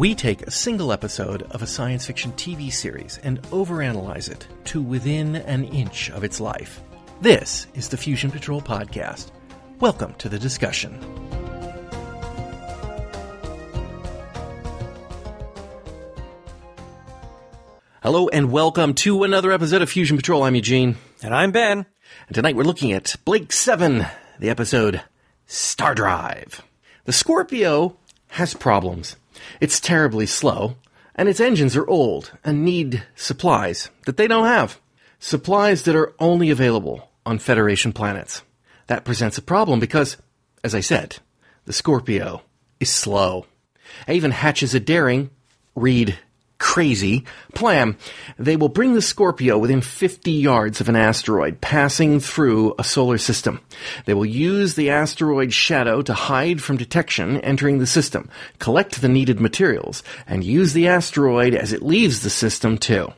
We take a single episode of a science fiction TV series and overanalyze it to within an inch of its life. This is the Fusion Patrol Podcast. Welcome to the discussion. Hello and welcome to another episode of Fusion Patrol. I'm Eugene. And I'm Ben. And tonight we're looking at Blake 7, the episode Star Drive. The Scorpio has problems. It's terribly slow, and its engines are old and need supplies that they don't have. Supplies that are only available on Federation planets. That presents a problem because, as I said, the Scorpio is slow. Avon hatches a daring, read crazy plan. They will bring the Scorpio within 50 yards of an asteroid passing through a solar system. They will use the asteroid shadow to hide from detection entering the system, collect the needed materials, and use the asteroid as it leaves the system too.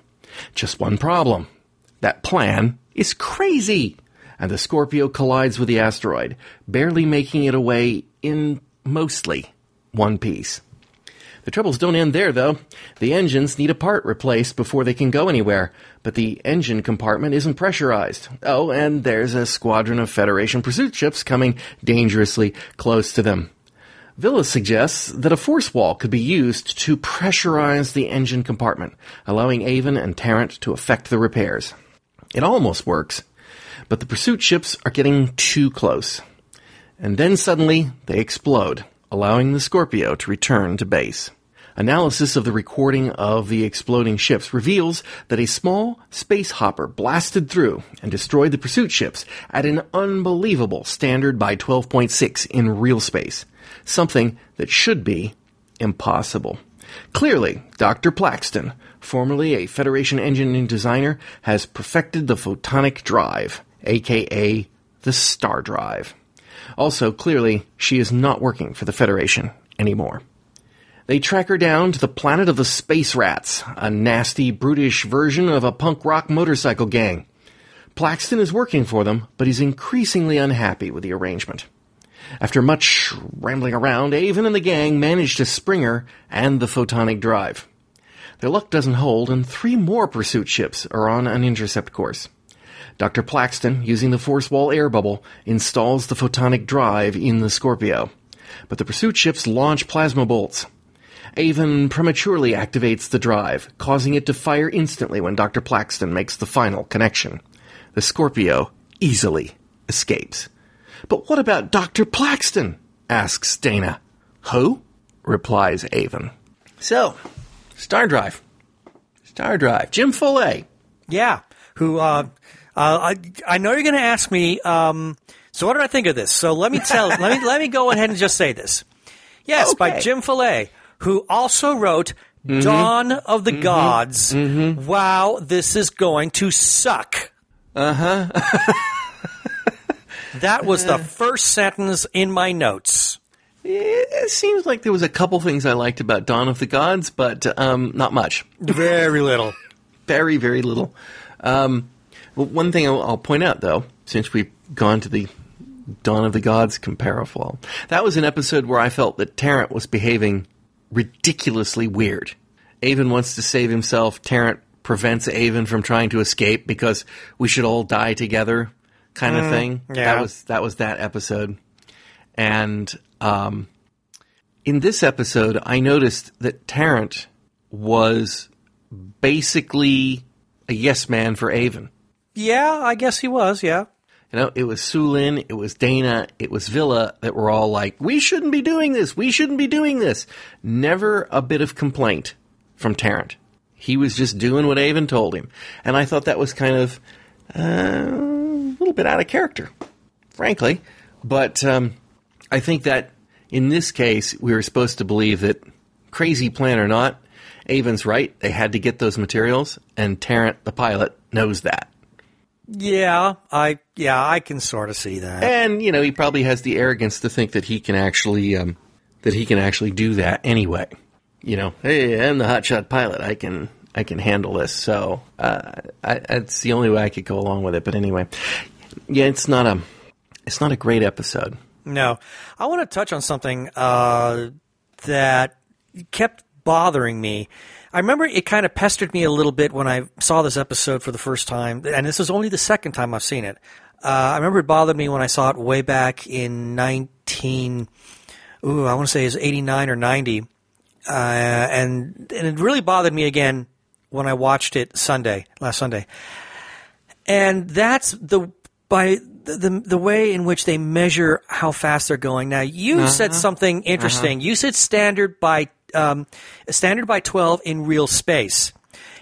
Just one problem. That plan is crazy. And the Scorpio collides with the asteroid, barely making it away in mostly one piece. The troubles don't end there, though. The engines need a part replaced before they can go anywhere, but the engine compartment isn't pressurized. Oh, and there's a squadron of Federation pursuit ships coming dangerously close to them. Vila suggests that a force wall could be used to pressurize the engine compartment, allowing Avon and Tarrant to effect the repairs. It almost works, but the pursuit ships are getting too close. And then suddenly they explode allowing the Scorpio to return to base. Analysis of the recording of the exploding ships reveals that a small space hopper blasted through and destroyed the pursuit ships at an unbelievable standard by 12.6 in real space, something that should be impossible. Clearly, Dr. Plaxton, formerly a Federation engineering designer, has perfected the photonic drive, aka the star drive. Also, clearly, she is not working for the Federation anymore. They track her down to the planet of the Space Rats, a nasty, brutish version of a punk rock motorcycle gang. Plaxton is working for them, but he's increasingly unhappy with the arrangement. After much rambling around, Avon and the gang manage to spring her and the photonic drive. Their luck doesn't hold, and three more pursuit ships are on an intercept course. Dr. Plaxton, using the force wall air bubble, installs the photonic drive in the Scorpio. But the pursuit ships launch plasma bolts. Avon prematurely activates the drive, causing it to fire instantly when Dr. Plaxton makes the final connection. The Scorpio easily escapes. But what about Dr. Plaxton? asks Dayna. Who? replies Avon. So, Star Drive. Star Drive. Jim Follett. Yeah, who uh, uh, I, I know you're going to ask me. Um, so what did I think of this? So let me tell. let me let me go ahead and just say this. Yes, okay. by Jim Follett, who also wrote mm-hmm. Dawn of the mm-hmm. Gods. Mm-hmm. Wow, this is going to suck. Uh huh. that was the first sentence in my notes. It seems like there was a couple things I liked about Dawn of the Gods, but um, not much. Very little. very, very little. Um, well, one thing I'll, I'll, point out, though, since we've gone to the Dawn of the Gods comparable, that was an episode where I felt that Tarrant was behaving ridiculously weird. Avon wants to save himself. Tarrant prevents Avon from trying to escape because we should all die together, kind of mm, thing. Yeah. That was that was that episode. And um, in this episode, I noticed that Tarrant was basically a yes man for Avon. Yeah, I guess he was. Yeah. You know, it was Soolin, it was Dayna, it was Vila that were all like, "We shouldn't be doing this. We shouldn't be doing this." Never a bit of complaint from Tarrant. He was just doing what Avon told him, and I thought that was kind of uh, a little bit out of character, frankly. But um, I think that in this case, we were supposed to believe that, crazy plan or not, Avon's right. They had to get those materials, and Tarrant, the pilot, knows that. Yeah, I yeah, I can sort of see that. And you know, he probably has the arrogance to think that he can actually um, that he can actually do that anyway. You know, hey, I'm the hotshot pilot. I can I can handle this. So uh, I, that's the only way I could go along with it. But anyway, yeah, it's not a it's not a great episode. No, I want to touch on something uh, that kept bothering me. I remember it kind of pestered me a little bit when I saw this episode for the first time, and this is only the second time I've seen it. Uh, I remember it bothered me when I saw it way back in 19, ooh, I want to say it was 89 or 90. Uh, and, and it really bothered me again when I watched it Sunday, last Sunday. And that's the, by the, the, the way in which they measure how fast they're going. Now, you Uh-huh. said something interesting. You said standard by, um, standard by 12 in real space.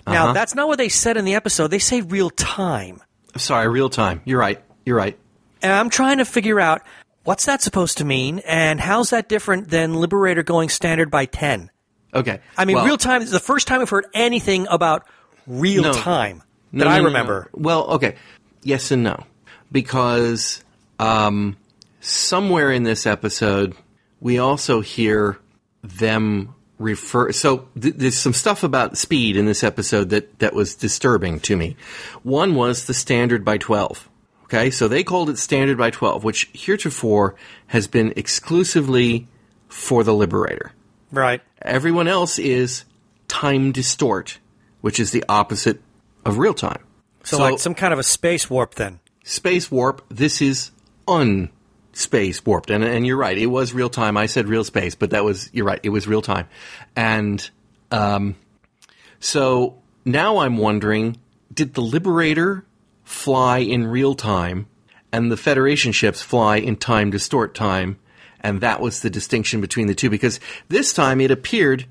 Now, Uh-huh. that's not what they said in the episode. They say real time. Sorry, real time. You're right. You're right. And I'm trying to figure out what's that supposed to mean and how's that different than Liberator going standard by 10? Okay. I mean, Well, real time is the first time I've heard anything about real No. time that no, I no, no. remember. Well, okay. Yes and no. Because um, somewhere in this episode, we also hear them refer. So th- there's some stuff about speed in this episode that, that was disturbing to me. One was the standard by 12. Okay, so they called it standard by 12, which heretofore has been exclusively for the Liberator. Right. Everyone else is time distort, which is the opposite of real time. So, like some kind of a space warp then. space warp. This is un space warped, and and you're right. It was real time. I said real space, but that was you're right. It was real time, and um, so now I'm wondering: Did the Liberator fly in real time, and the Federation ships fly in time distort time? And that was the distinction between the two, because this time it appeared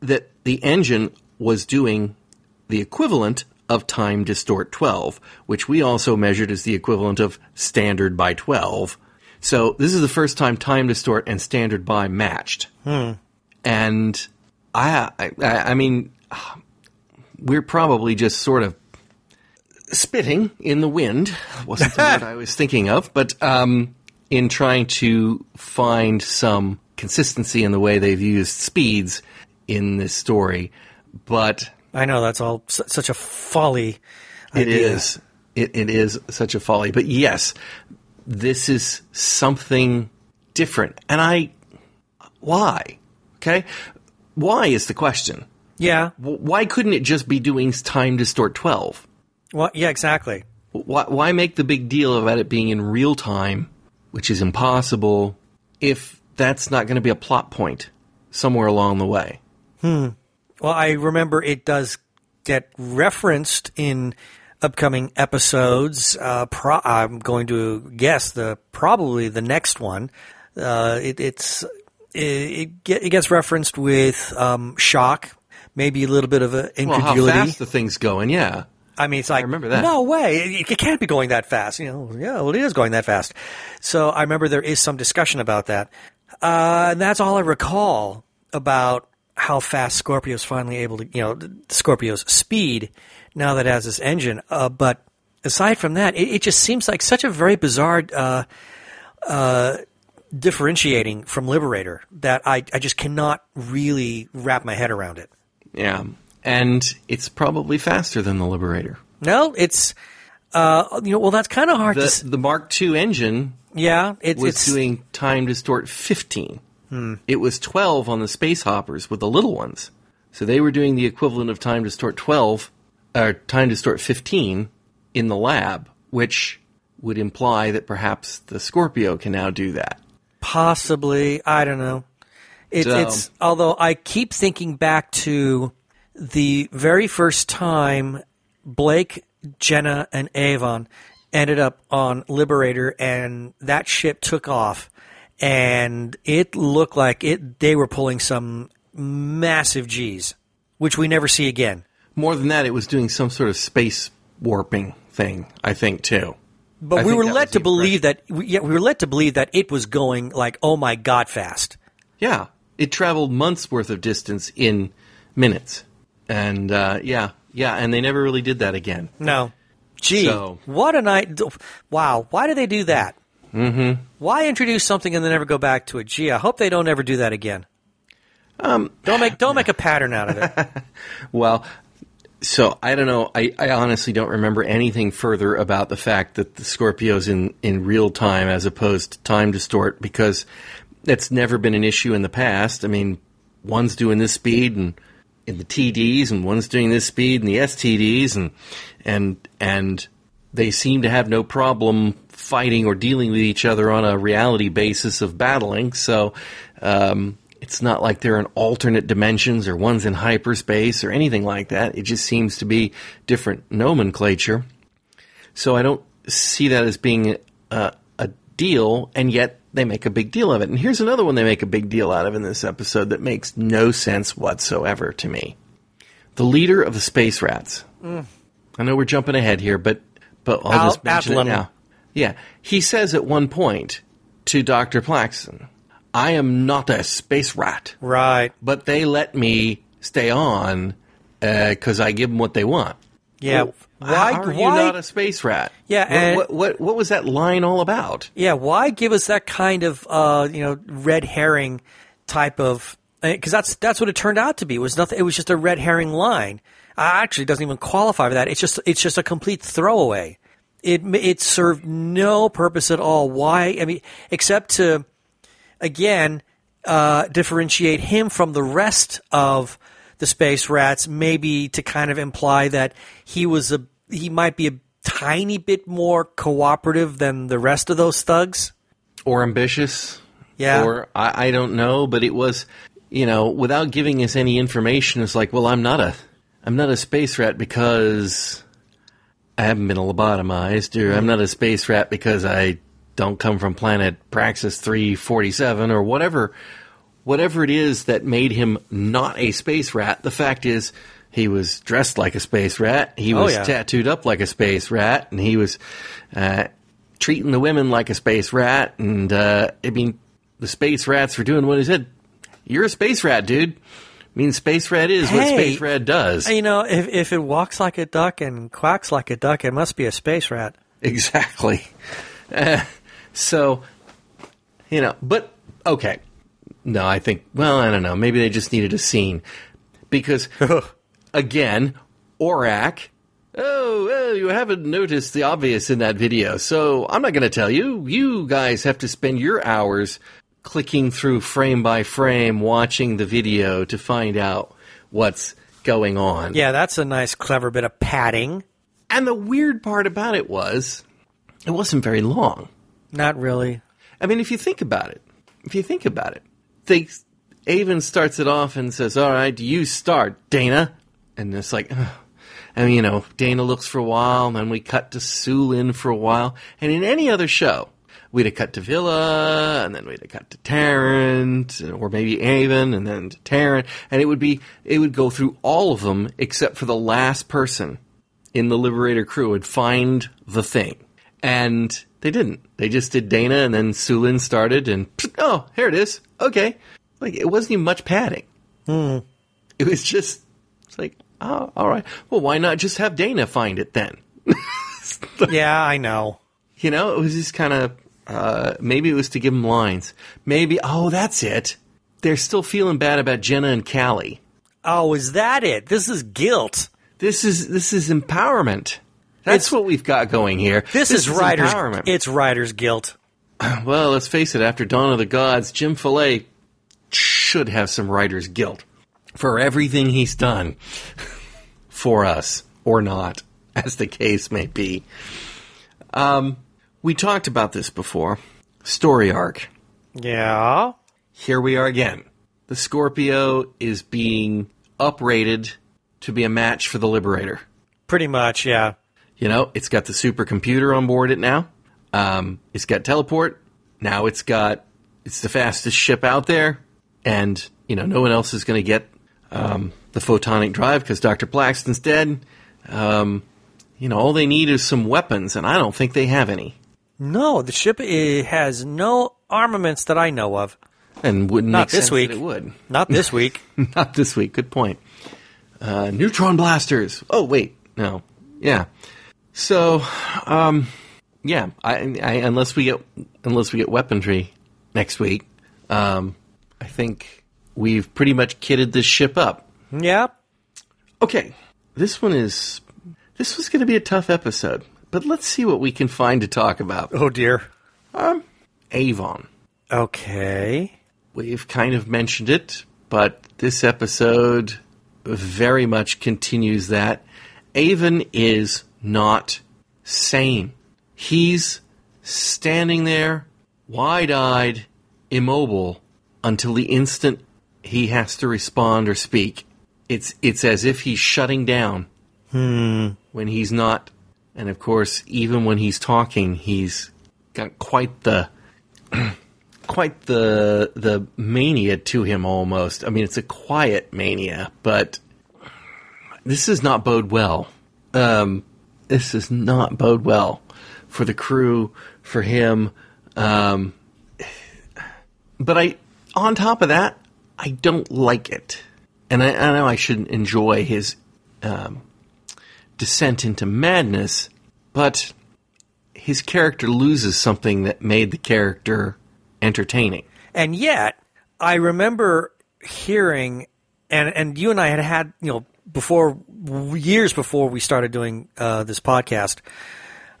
that the engine was doing the equivalent of time distort 12, which we also measured as the equivalent of standard by 12. So this is the first time time distort and standard by matched. And I, I, I mean, we're probably just sort of spitting in the wind. Wasn't the word I was thinking of, but um, in trying to find some consistency in the way they've used speeds in this story. But I know that's all s- such a folly. it idea. is. It, it is such a folly. But yes, this is something different. And I. Why? Okay? Why is the question? Yeah. Why couldn't it just be doing time distort 12? Well, yeah, exactly. Why, why make the big deal about it being in real time, which is impossible, if that's not going to be a plot point somewhere along the way? Hmm. Well, I remember it does get referenced in upcoming episodes. Uh, pro- I'm going to guess the probably the next one. Uh, it, it's it, it, get, it gets referenced with um, shock, maybe a little bit of a incredulity. Well, how fast the thing's going, yeah. I mean, it's like I remember that. No way, it, it can't be going that fast. You know, yeah, well, it is going that fast. So I remember there is some discussion about that, uh, and that's all I recall about how fast Scorpio's finally able to, you know, Scorpio's speed now that it has this engine. Uh, but aside from that, it, it just seems like such a very bizarre. Uh, uh, differentiating from Liberator that I, I just cannot really wrap my head around it. Yeah. And it's probably faster than the Liberator. No, it's uh, you know, well, that's kind of hard to. The, s- the Mark II engine Yeah, it, was it's doing time distort 15. It was 12 on the space hoppers with the little ones. So they were doing the equivalent of time distort 12, or time distort 15 in the lab, which would imply that perhaps the Scorpio can now do that. possibly. I don't know. It, So- It's although I keep thinking back to the very first time Blake, Jenna, and Avon ended up on Liberator, and that ship took off, and it looked like it they were pulling some massive G's, which we never see again. More than that, it was doing some sort of space warping thing, I think, too. But I we were led to believe that we, yeah, we were led to believe that it was going like oh my god fast. Yeah, it traveled months worth of distance in minutes, and uh, yeah, yeah, and they never really did that again. No. Gee, So- what a night! Wow, why do they do that? Mm-hmm. Why introduce something and then never go back to it? Gee, I hope they don't ever do that again. Um, don't make don't make a pattern out of it. Well, so I don't know. I, I honestly don't remember anything further about the fact that the Scorpio's in in real time as opposed to time distort because that's never been an issue in the past. I mean, one's doing this speed and in the TDs, and one's doing this speed in the STDs, and and and they seem to have no problem fighting or dealing with each other on a reality basis of battling. So um, it's not like they're in alternate dimensions or one's in hyperspace or anything like that. It just seems to be different nomenclature. So I don't see that as being a, a deal, and yet they make a big deal of it. And here's another one they make a big deal out of in this episode that makes no sense whatsoever to me. The leader of the space rats. Mm. I know we're jumping ahead here, but but I'll Al- just mention it now. Yeah, he says at one point to Doctor Plaxton, "I am not a space rat." Right. But they let me stay on because uh, I give them what they want. Yeah. Well, why are you not a space rat? Yeah, and what, what, what, what was that line all about? Yeah, why give us that kind of uh, you know red herring type of because that's that's what it turned out to be. It was nothing. It was just a red herring line. Uh, actually, doesn't even qualify for that. It's just it's just a complete throwaway. It it served no purpose at all. Why? I mean, except to again uh, differentiate him from the rest of the space rats, maybe to kind of imply that he was a he might be a tiny bit more cooperative than the rest of those thugs, or ambitious. Yeah, or I, I don't know, but it was you know without giving us any information. It's like, well, I'm not a I'm not a space rat because I haven't been lobotomized, or I'm not a space rat because I don't come from planet Praxis 347 or whatever whatever it is that made him not a space rat, the fact is he was dressed like a space rat. He oh, was oh, yeah. tattooed up like a space rat, and he was uh, treating the women like a space rat. And uh, I mean, the space rats were doing what he said. You're a space rat, dude. I mean, space rat is hey, what space rat does. You know, if if it walks like a duck and quacks like a duck, it must be a space rat. Exactly. Uh, so, you know, but okay. No, I think, well, I don't know. Maybe they just needed a scene. Because, again, Orac. Oh, well, you haven't noticed the obvious in that video, so I'm not going to tell you. You guys have to spend your hours clicking through frame by frame, watching the video to find out what's going on. Yeah, that's a nice, clever bit of padding. And the weird part about it was, it wasn't very long. Not really. I mean, if you think about it, if you think about it, they Avon starts it off and says, "All right, you start, Dayna," and it's like. Ugh. And you know, Dayna looks for a while, and then we cut to Sue Soolin for a while. And in any other show, we'd have cut to Vila, and then we'd have cut to Tarrant, or maybe Avon, and then to Tarrant, and it would be it would go through all of them except for the last person in the Liberator crew would find the thing, and they didn't. They just did Dayna, and then Soolin started, and oh, here it is okay. Like it wasn't even much padding. Hmm. It was just it's like, oh, all right. Well, why not just have Dayna find it then? yeah, I know. You know, it was just kind of uh, maybe it was to give them lines. Maybe oh, that's it. They're still feeling bad about Jenna and Cally. Oh, is that it? This is guilt. This is this is empowerment. That's it's, what we've got going here. This, this is, is writers. It's writers' guilt. Well, let's face it, after Dawn of the Gods, Jim Follett should have some writer's guilt for everything he's done for us, or not, as the case may be. Um, we talked about this before. Story arc. Yeah. Here we are again. The Scorpio is being uprated to be a match for the Liberator. Pretty much, yeah. You know, it's got the supercomputer on board it now. Um, it's got teleport. Now it's got it's the fastest ship out there, and you know no one else is going to get um, the photonic drive because Doctor Plaxton's dead. Um, you know all they need is some weapons, and I don't think they have any. No, the ship has no armaments that I know of. And wouldn't not this week. it would. Not this week. not this week. Good point. Uh, neutron blasters. Oh wait, no. Yeah. So, um, yeah, I, I, unless we get unless we get weaponry next week, um, I think we've pretty much kitted this ship up. Yeah. Okay, this one is this was going to be a tough episode, but let's see what we can find to talk about. Oh dear. Um, Avon. Okay. We've kind of mentioned it but this episode very much continues that. Avon is not sane. He's standing there, wide eyed, immobile, until the instant he has to respond or speak. It's, it's as if he's shutting down when he's not. And of course, even when he's talking, he's got quite the quite the the mania to him almost. I mean, it's a quiet mania, but this does not bode well. Um, this does not bode well for the crew, for him. Um, but I, on top of that, I don't like it, and I, I know I shouldn't enjoy his um, descent into madness, but his character loses something that made the character entertaining. And yet, I remember hearing, and and you and I had had you know before years before we started doing uh, this podcast,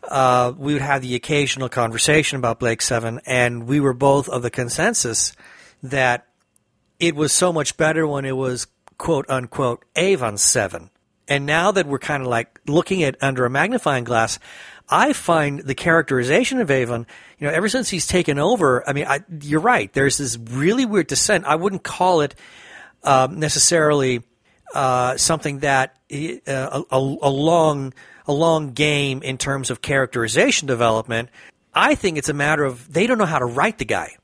uh, we would have the occasional conversation about Blake Seven, and we were both of the consensus that it was so much better when it was quote unquote Avon Seven. And now that we're kind of like looking at under a magnifying glass, I find the characterization of Avon, you know, ever since he's taken over, I mean, I, you're right. There's this really weird descent. I wouldn't call it um, necessarily uh, something that uh, a, a, a long a long game in terms of characterization development. I think it's a matter of they don't know how to write the guy.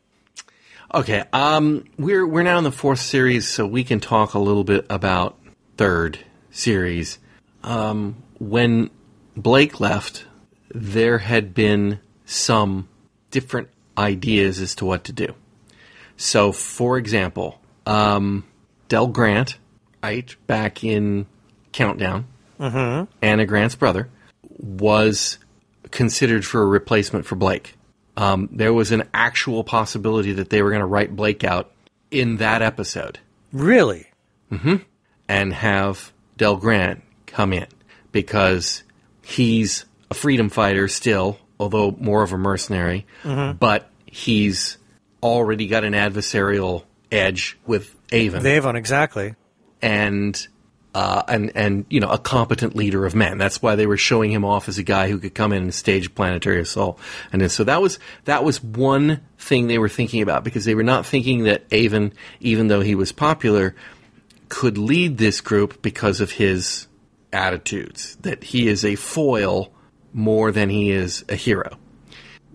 Okay, um, we're we're now in the fourth series, so we can talk a little bit about third series. Um, when Blake left, there had been some different ideas as to what to do. So, for example, um, Del Grant, back in Countdown, mm-hmm. Anna Grant's brother, was considered for a replacement for Blake. Um, there was an actual possibility that they were going to write Blake out in that episode Really? Mm-hmm. and have Del Grant come in because he's a freedom fighter still, although more of a mercenary, mm-hmm. but he's already got an adversarial edge with Avon Avon, exactly. And uh, and and you know a competent leader of men. That's why they were showing him off as a guy who could come in and stage planetary assault. And so that was that was one thing they were thinking about because they were not thinking that Avon, even though he was popular, could lead this group because of his attitudes. That he is a foil more than he is a hero.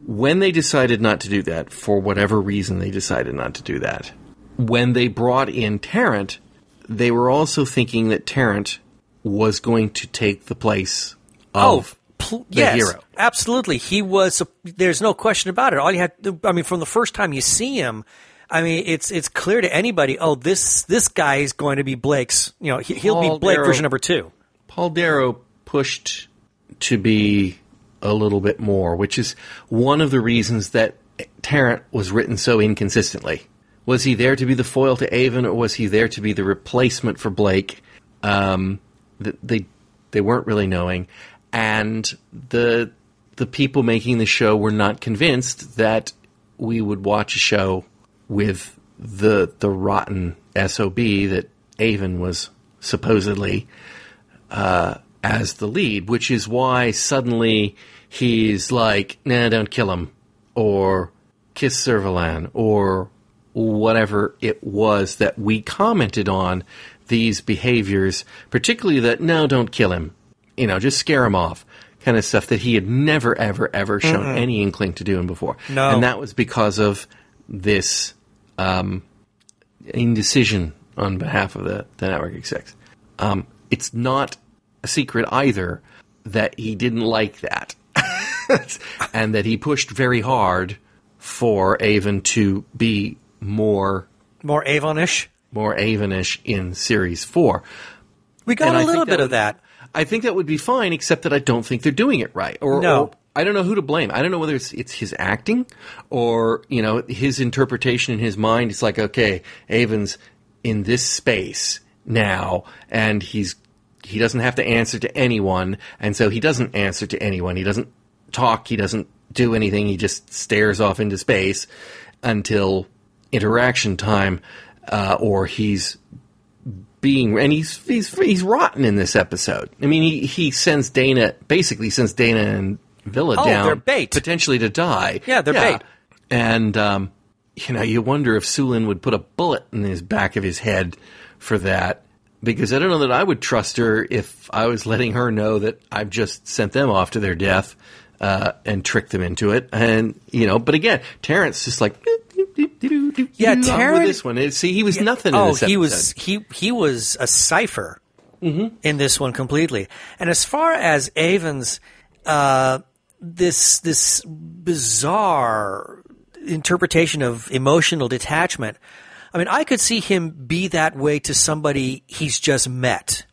When they decided not to do that, for whatever reason they decided not to do that, when they brought in Tarrant, they were also thinking that Tarrant was going to take the place oh, of pl- the yes, hero. absolutely. He was. There's no question about it. All you had, I mean, from the first time you see him, I mean, it's it's clear to anybody. Oh, this this guy is going to be Blake's. You know, he, he'll be Blake Darrow- version number two. Paul Darrow pushed to be a little bit more, which is one of the reasons that Tarrant was written so inconsistently. Was he there to be the foil to Avon, or was he there to be the replacement for Blake? Um, they they weren't really knowing, and the the people making the show were not convinced that we would watch a show with the the rotten sob that Avon was supposedly as the lead, which is why suddenly he's like, nah, don't kill him, or kiss Servalan, or whatever it was that we commented on these behaviors, particularly that, no, don't kill him, you know, just scare him off. Kind of stuff that he had never, ever, ever shown any inkling to doing before. No. And that was because of this um, indecision on behalf of the, the network execs. Um, it's not a secret either that he didn't like that, and that he pushed very hard for Avon to be more More Avonish. more Avonish in series four. We got And I little bit of that. I think that would be fine, except that I don't think they're doing it right. Or, No. or I don't know who to blame. I don't know whether it's it's his acting or you know his interpretation in his mind. It's like okay, Avon's in this space now, and he's he doesn't have to answer to anyone, and so he doesn't answer to anyone. He doesn't talk. He doesn't do anything. He just stares off into space until interaction time. uh, or he's being and he's he's he's rotten in this episode. I mean, he he sends Dayna basically sends Dayna and Vila Oh, down bait. potentially to die. Yeah, they're bait. And um, you know, you wonder if Soolin would put a bullet in his back of his head for that. Because I don't know that I would trust her if I was letting her know that I've just sent them off to their death uh, and tricked them into it. And you know, but again, Tarrant just like Yeah, Tarrant- this one. See, he was nothing. in Oh, this he was he he was a cipher in this one completely. And as far as Avon's uh, this this bizarre interpretation of emotional detachment, I mean, I could see him be that way to somebody he's just met.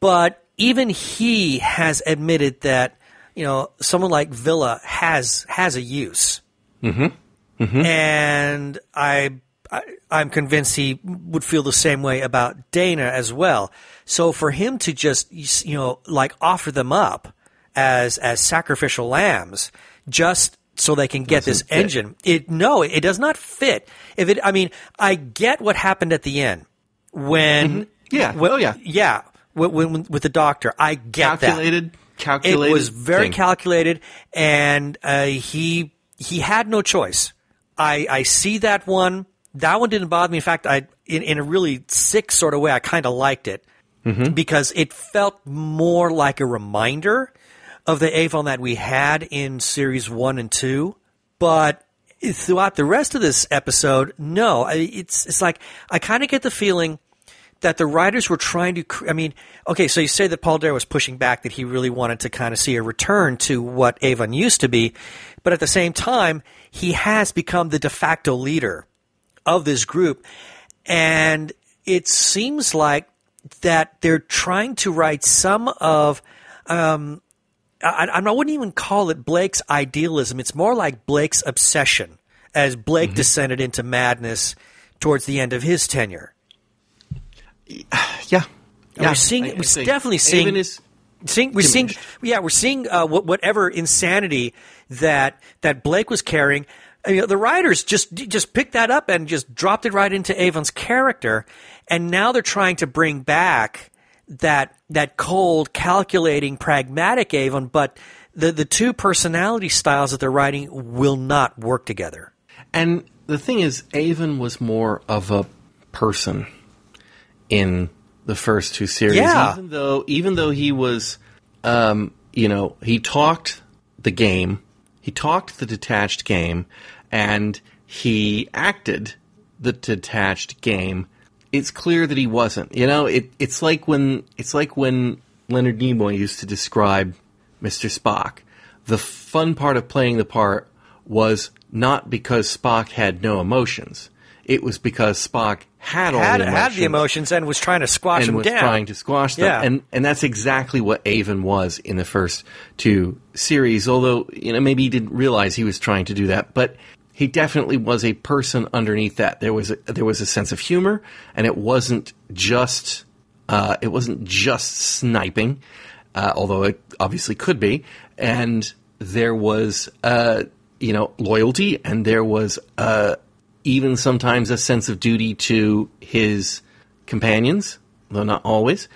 But even he has admitted that you know someone like Vila has has a use and I, I I'm convinced he would feel the same way about Dayna as well. So for him to just you know like offer them up as as sacrificial lambs just so they can get this fit. engine, it no, it does not fit. If it, I mean, I get what happened at the end when Yeah. when- Oh, yeah. yeah when, when, with the doctor. I get that calculated. Calculated. it was very thing. calculated, and uh, he he had no choice. I I see that one. That one didn't bother me. In fact, I in, in a really sick sort of way, I kind of liked it Mm-hmm. because it felt more like a reminder of the Avon that we had in series one and two. But throughout the rest of this episode, no, it's it's like I kind of get the feeling that the writers were trying to. I mean, okay, so you say that Paul Darrow was pushing back that he really wanted to kind of see a return to what Avon used to be, but at the same time, he has become the de facto leader of this group, and it seems like that they're trying to write some of. Um, I, I I wouldn't even call it Blake's idealism. It's more like Blake's obsession, as Blake descended into madness towards the end of his tenure. Yeah. And we're seeing- we're think definitely seeing- Seeing, we're seeing, yeah, we're seeing uh, whatever insanity that that Blake was carrying. I mean, the writers just just picked that up and just dropped it right into Avon's character, and now they're trying to bring back that that cold, calculating, pragmatic Avon, but the the two personality styles that they're writing will not work together. And the thing is, Avon was more of a person in the first two series. Yeah. Even though, even though he was, um, you know, he talked the game, he talked the detached game, and he acted the detached game. It's clear that he wasn't. You know, it, it's like when it's like when Leonard Nimoy used to describe Mr. Spock. The fun part of playing the part was not because Spock had no emotions. It was because Spock had all Had the emotions had the emotions and was trying to squash and them was down. trying to squash them. Yeah. And and that's exactly what Avon was in the first two series. Although you know maybe he didn't realize he was trying to do that, but he definitely was a person underneath that. There was a, there was a sense of humor, and it wasn't just uh, it wasn't just sniping, uh, although it obviously could be. And there was uh, you know loyalty, and there was uh, even sometimes a sense of duty to his companions, though not always.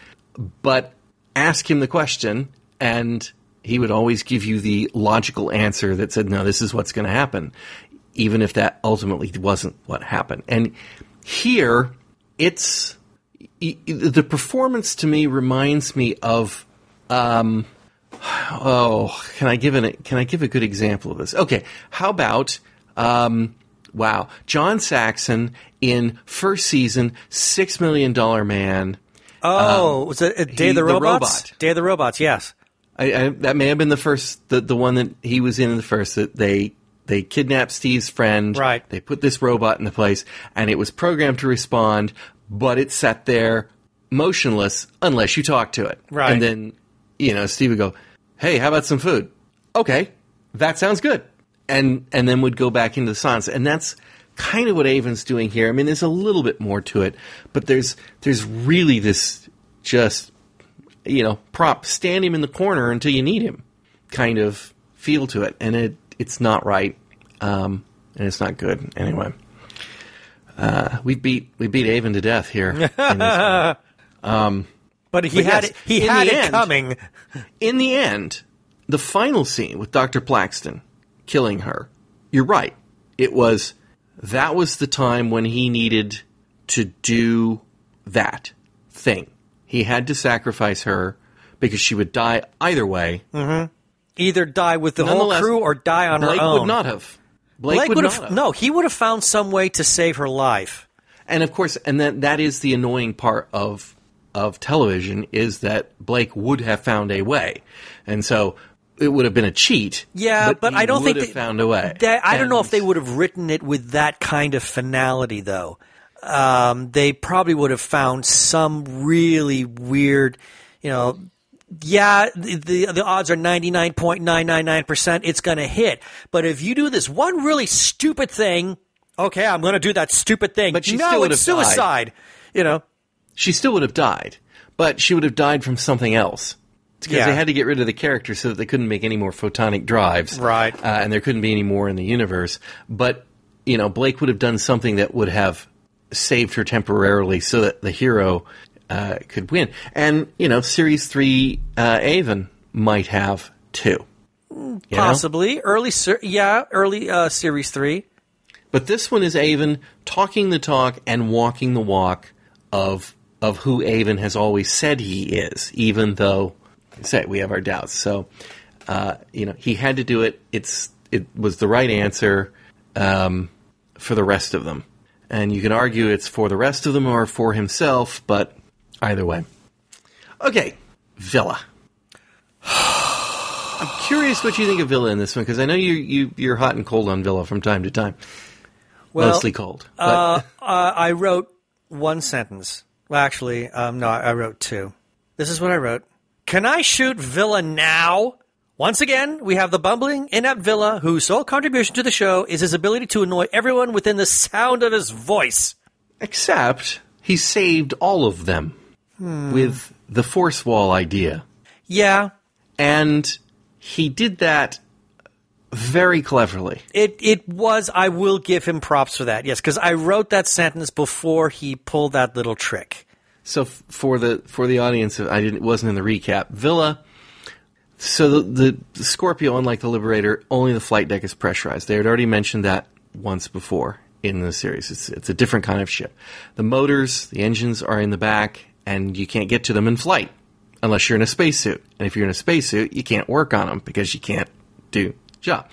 But ask him the question, and he would always give you the logical answer that said, "No, this is what's going to happen," even if that ultimately wasn't what happened. And here, it's the performance to me reminds me of. Um, oh, can I give an can I give a good example of this? Okay, how about um, wow, John Saxon in first season, Six Million Dollar Man. oh, um, was it Day he- of the the Robots? robot. Day of the Robots, yes. I, I, that may have been the first, the, the one that he was in the first. That they they kidnapped Steve's friend. Right. They put this robot in the place, and it was programmed to respond, but it sat there motionless unless you talk to it. Right. And then, you know, Steve would go, "Hey, how about some food?" Okay, that sounds good. And and then would go back into the silence, and that's kind of what Avon's doing here. I mean, there's a little bit more to it, but there's there's really this just you know, prop, stand him in the corner until you need him kind of feel to it. And it it's not right. Um, and it's not good. Anyway. Uh, we beat we beat Avon to death here. one. But he But had yes, it, he had it end- coming. in the end, the final scene with Dr. Plaxton killing her, you're right. It was that was the time when he needed to do that thing. He had to sacrifice her because she would die either way. Mm-hmm. Either die with the whole crew or die on Blake her own. Blake would not have. Blake, Blake would, would not have have. no. He would have found some way to save her life. And of course, and that that is the annoying part of of television is that Blake would have found a way, and so it would have been a cheat. Yeah, but, he I don't think they, found a way. That, I don't know if they would have written it with that kind of finality, though. Um, they probably would have found some really weird, you know. Yeah, the the, the odds are ninety nine point nine nine nine percent it's going to hit. But if you do this one really stupid thing, okay, I'm going to do that stupid thing. But she no, still would it's have died. suicide. You know. she still would have died, but she would have died from something else. Because Yeah. they had to get rid of the character so that they couldn't make any more photonic drives, Right. Uh, and there couldn't be any more in the universe. But you know, Blake would have done something that would have saved her temporarily, so that the hero uh, could win. And you know, series three, uh, Avon might have too. You know? Possibly early, ser- yeah, early uh, series three. But this one is Avon talking the talk and walking the walk of of who Avon has always said he is, even though say we have our doubts. So uh, you know he had to do it. It's it was the right answer um, for the rest of them, and you can argue it's for the rest of them or for himself, but either way. Okay, Vila. I'm curious what you think of Vila in this one because I know you you you're hot and cold on Vila from time to time. Well, Mostly cold. Uh, uh, I wrote one sentence. Well, actually, um, no, I wrote two. This is what I wrote. Can I shoot Vila now? Once again, we have the bumbling, inept Vila, whose sole contribution to the show is his ability to annoy everyone within the sound of his voice. except he saved all of them hmm. with the force wall idea. Yeah, And he did that very cleverly. it it was. I will give him props for that. Yes, because I wrote that sentence before he pulled that little trick. So for the for the audience, I didn't wasn't in the recap. Vila. So the, the, the Scorpio, unlike the Liberator, only the flight deck is pressurized. They had already mentioned that once before in the series. It's it's a different kind of ship. The motors, the engines are in the back, and you can't get to them in flight unless you're in a spacesuit. And if you're in a spacesuit, you can't work on them because you can't do job,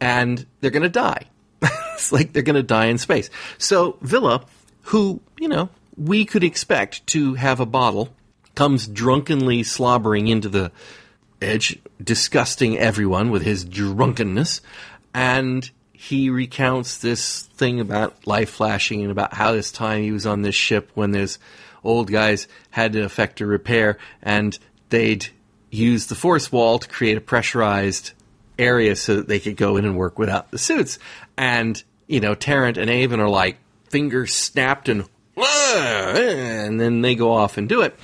and they're going to die. it's like they're going to die in space. So Vila, who you know we could expect to have a bottle, comes drunkenly slobbering into the edge, disgusting everyone with his drunkenness, and he recounts this thing about life flashing and about how this time he was on this ship when those old guys had to effect a repair and they'd use the force wall to create a pressurized area so that they could go in and work without the suits. And, you know, Tarrant and Avon are like fingers snapped and and then they go off and do it.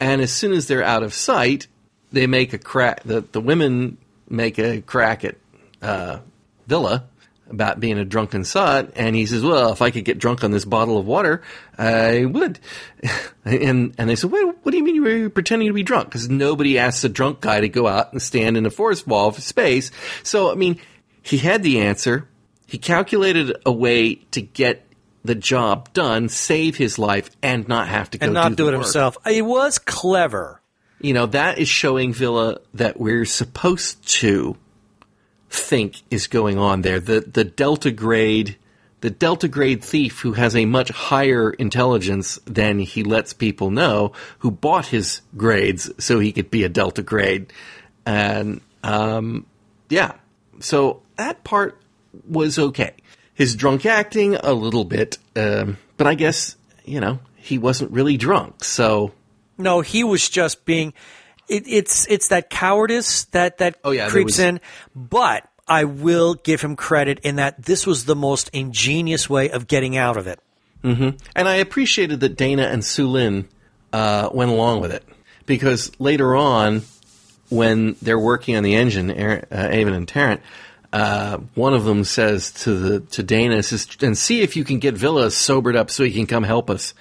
And as soon as they're out of sight, they make a crack. The the women make a crack at uh, Vila about being a drunken sot, and he says, "Well, if I could get drunk on this bottle of water, I would." and and they said, "Wait, what do you mean you were pretending to be drunk?" Because nobody asks a drunk guy to go out and stand in a force wall for space. So I mean, he had the answer. He calculated a way to get the job done, save his life, and not have to go and not do, do it work. himself. It was clever. You know, that is showing Vila that we're supposed to think is going on there. The the Delta grade the Delta grade thief who has a much higher intelligence than he lets people know, who bought his grades so he could be a Delta grade. And um yeah. So that part was okay. His drunk acting a little bit, um, but I guess, you know, he wasn't really drunk, so No, he was just being. It, it's it's that cowardice that that Oh, yeah, creeps was- in. But I will give him credit in that this was the most ingenious way of getting out of it. And I appreciated that Dayna and Soolin uh, went along with it because later on, when they're working on the engine, Aaron, uh, Avon and Tarrant, uh, one of them says to the to Dayna, says, "And see if you can get Vila sobered up so he can come help us."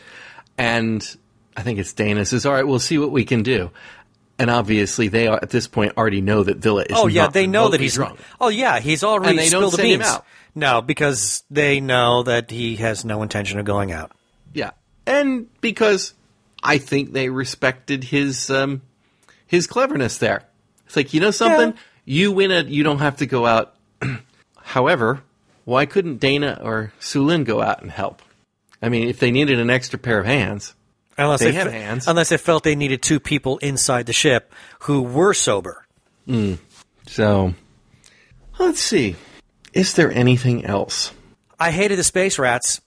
And I think it's Dayna says, "All right, we'll see what we can do." And obviously, they are, at this point already know that Vila is. Oh yeah, they know that he's drunk. Oh yeah, he's already And they don't spilled the send him out. No, because they know that he has no intention of going out. Yeah, and because I think they respected his um, his cleverness there. It's like you know something, Yeah. you win it, you don't have to go out. However, why couldn't Dayna or Soolin go out and help? I mean, if they needed an extra pair of hands, Unless They they, fe- hands. Unless they felt they needed two people inside the ship who were sober. so let's see. Is there anything else? I hated the space rats.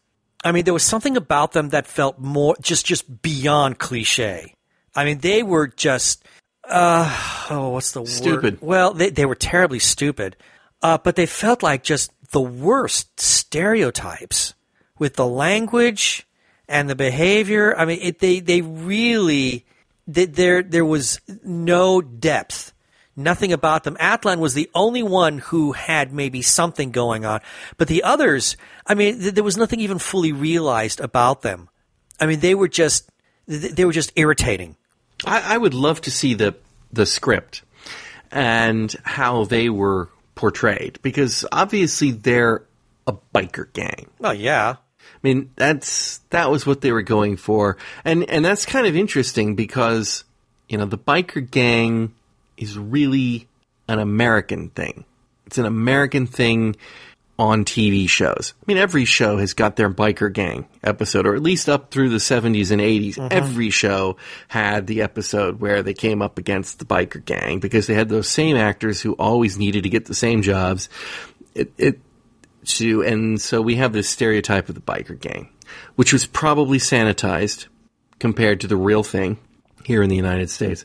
I mean, there was something about them that felt more just just beyond cliche. I mean, they were just uh oh, what's the word? Stupid. Well, they they were terribly stupid, uh, but they felt like just the worst stereotypes with the language and the behavior. I mean, it, they they really they, there there was no depth, nothing about them. Atlan was the only one who had maybe something going on, but the others, I mean, th- there was nothing even fully realized about them. I mean, they were just th- they were just irritating. I, I would love to see the the script and how they were portrayed because obviously they're a biker gang. Oh yeah, I mean, that's that was what they were going for, and and that's kind of interesting because you know the biker gang is really an American thing. It's an American thing on TV shows. I mean, every show has got their biker gang episode, or at least up through the 70s and 80s. Mm-hmm. Every show had the episode where they came up against the biker gang because they had those same actors who always needed to get the same jobs. It, it to, and so we have this stereotype of the biker gang, which was probably sanitized compared to the real thing here in the United States.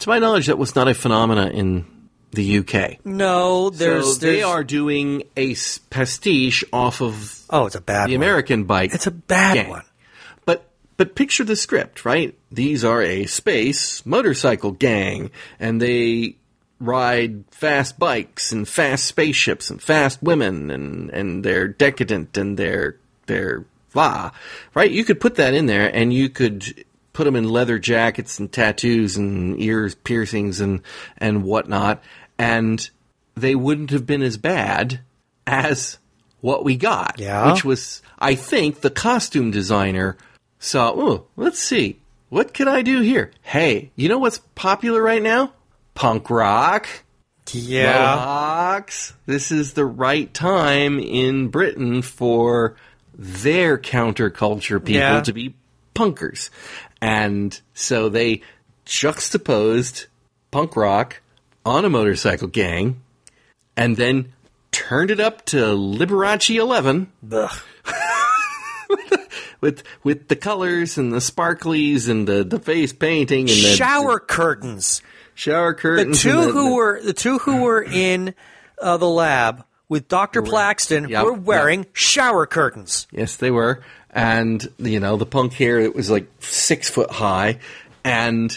To my knowledge, that was not a phenomena in the UK. no, there's, so they there's are doing a pastiche off of oh, it's a bad the one. American bike. It's a bad gang. one. But but picture the script, right? These are a space motorcycle gang, and they ride fast bikes and fast spaceships and fast women, and and they're decadent and they're they're blah, right? You could put that in there, and you could put them in leather jackets and tattoos and ears piercings and and whatnot, and they wouldn't have been as bad as what we got, Yeah. which was, I think, the costume designer saw, oh, let's see, what can I do here? Hey, you know what's popular right now? Punk rock. Yeah, Mohawks. This is the right time in Britain for their counterculture people Yeah. to be punkers. And so they juxtaposed punk rock on a motorcycle gang and then turned it up to Liberace 11 Ugh. with with the colors and the sparklies and the, the face painting and the shower curtains. shower curtains. The two the- who the- were the two who were in uh, the lab with Doctor Plaxton Yep, were wearing shower curtains. Yes, they were. And you know, the punk here it was like six foot high, and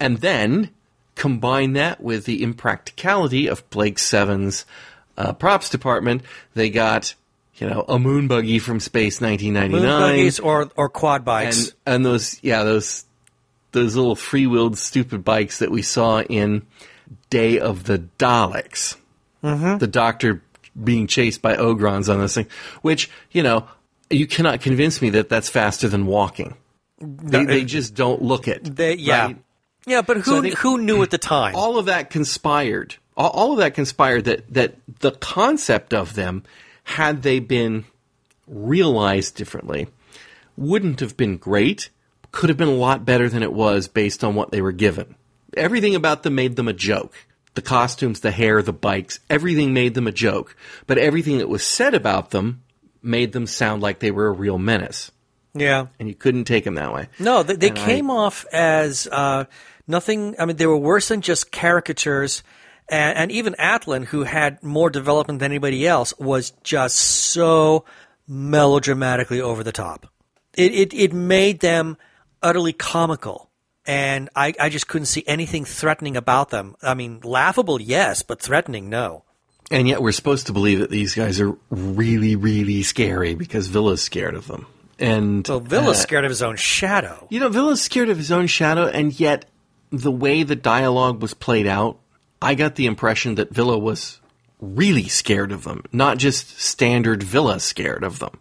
and then combine that with the impracticality of Blake Seven's uh, props department. They got you know a moon buggy from Space Moon 1999, buggies or or quad bikes. and and those yeah those those little free wheeled stupid bikes that we saw in Day of the Daleks. Mm-hmm. The Doctor being chased by Ogrons on this thing, which you know you cannot convince me that that's faster than walking. They, they just don't look it. They- yeah, right? Yeah, but who think- who knew at the time? all of that conspired. All, all of that conspired that that the concept of them, had they been realized differently, wouldn't have been great. Could have been a lot better than it was based on what they were given. Everything about them made them a joke. The costumes, the hair, the bikes, everything made them a joke. But everything that was said about them made them sound like they were a real menace. yeah, And you couldn't take them that way. no, they, they And I- came off as uh, nothing. I mean, they were worse than just caricatures. And, and even Atlan, who had more development than anybody else, was just so melodramatically over the top. It it, it made them utterly comical. And I, I just couldn't see anything threatening about them. I mean, laughable, yes, but threatening, no. And yet we're supposed to believe that these guys are really, really scary because Vila's scared of them. And Well, Vila's uh, scared of his own shadow. You know, Vila's scared of his own shadow, and yet the way the dialogue was played out, I got the impression that Vila was really scared of them, not just standard Vila scared of them.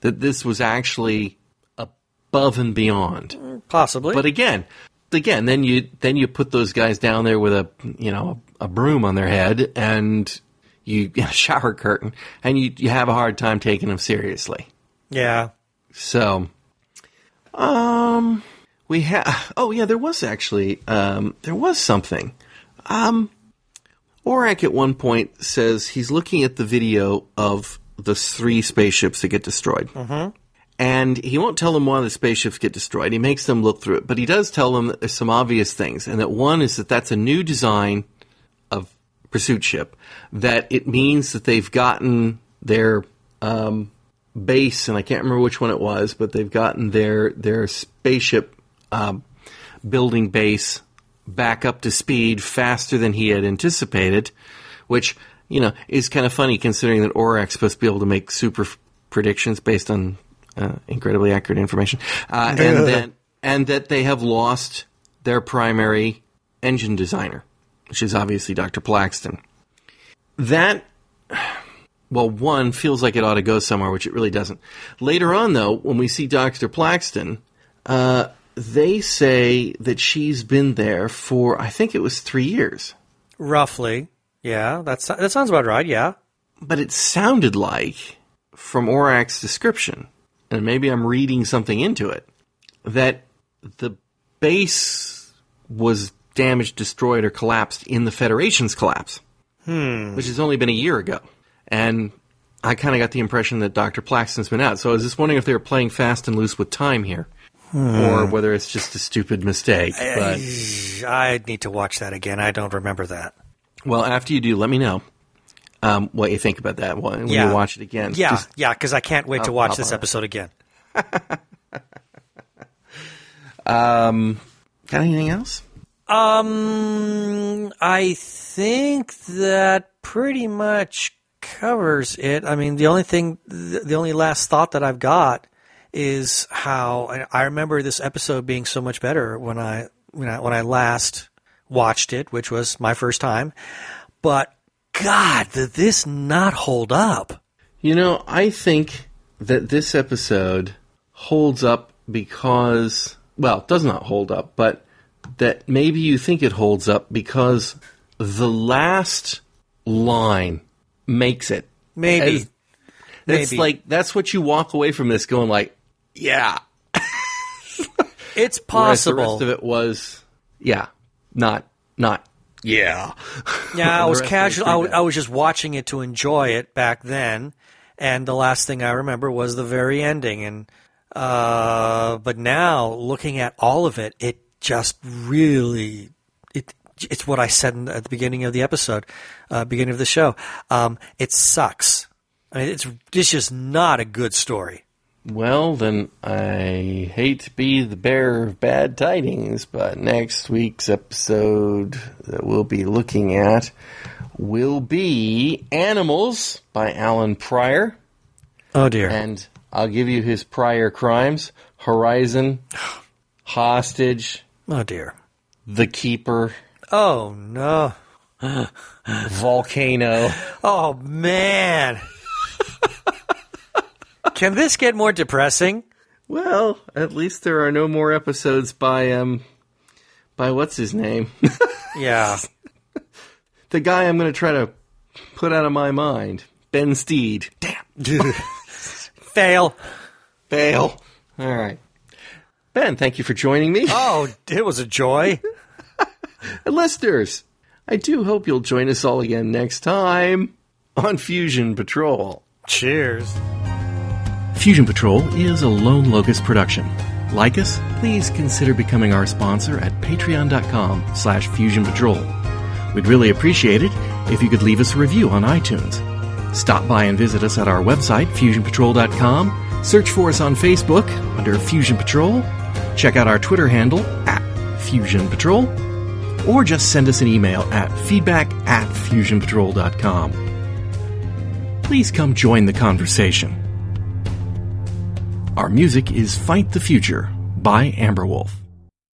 That this was actually above and beyond. Possibly. But again, again, then you then you put those guys down there with a you know a broom on their head and you a shower curtain, and you you have a hard time taking them seriously. yeah. So, um, we have. Oh yeah, there was actually um, there was something. Um, Orac at one point says he's looking at the video of the three spaceships that get destroyed. Mm-hmm. And he won't tell them why the spaceships get destroyed. He makes them look through it, but he does tell them that there's some obvious things, and that one is that that's a new design of pursuit ship. That it means that they've gotten their um, base, and I can't remember which one it was, but they've gotten their their spaceship um, building base back up to speed faster than he had anticipated, which you know is kind of funny considering that Orac's supposed to be able to make super f- predictions based on uh, incredibly accurate information, uh, and then and that they have lost their primary engine designer, which is obviously Dr. Plaxton. That well, one feels like it ought to go somewhere, which it really doesn't. Later on, though, when we see Dr. Plaxton, uh, they say that she's been there for, I think it was three years. Roughly. Yeah. That's that sounds about right. Yeah. But it sounded like, from Orac's description, and maybe I'm reading something into it, that the base was damaged, destroyed, or collapsed in the Federation's collapse, hmm. which has only been a year ago. And I kind of got the impression that Dr. Plaxton's been out. So I was just wondering if they were playing fast and loose with time here, or whether it's just a stupid mistake. But I need to watch that again. I don't remember that. well, after you do, let me know um, what you think about that when Yeah. you watch it again. Yeah. Just- yeah. Because I can't wait to I'll watch hop this on it. episode again. got anything else? Um, I think that pretty much covers it. I mean, the only thing, the only last thought that I've got is how I- I remember this episode being so much better when I when I when I last watched it, which was my first time. But God, did this not hold up? You know, I think that this episode holds up because, well, it does not hold up, but that maybe you think it holds up because the last line makes it. Maybe. As- That's Maybe. like, that's what you walk away from this going like, yeah. It's Whereas the possible. rest of it was, yeah, not, not, yeah. Yeah, I was rest of it's casual. I, pretty w- bad. I was just watching it to enjoy it back then, and the last thing I remember was the very ending. And uh, but now looking at all of it, it just really it. It's what I said in, at the beginning of the episode, uh, beginning of the show. Um, it sucks. I mean, it's it's just not a good story. Well, then I hate to be the bearer of bad tidings, but next week's episode that we'll be looking at will be Animals by Allan Prior. Oh dear. And I'll give you his prior crimes Horizon, Hostage, oh dear. The Keeper, Oh no. Volcano. Oh man. Can this get more depressing? Well, at least there are no more episodes by, um, by what's his name? Yeah. the guy I'm going to try to put out of my mind, Ben Steed. Damn. Fail. Fail. All right. Ben, thank you for joining me. Oh, it was a joy. Listeners, I do hope you'll join us all again next time on Fusion Patrol. Cheers. Fusion Patrol is a Lone Locust production. Like us, please consider becoming our sponsor at patreon.com slash fusion patrol. We'd really appreciate it if you could leave us a review on iTunes. Stop by and visit us at our website, fusionpatrol.com. Search for us on Facebook under Fusion Patrol. Check out our Twitter handle at Fusion Patrol. or just send us an email at feedback at fusionpatrol.com. Please come join the conversation. Our music is Fight the Future by Amberwolf.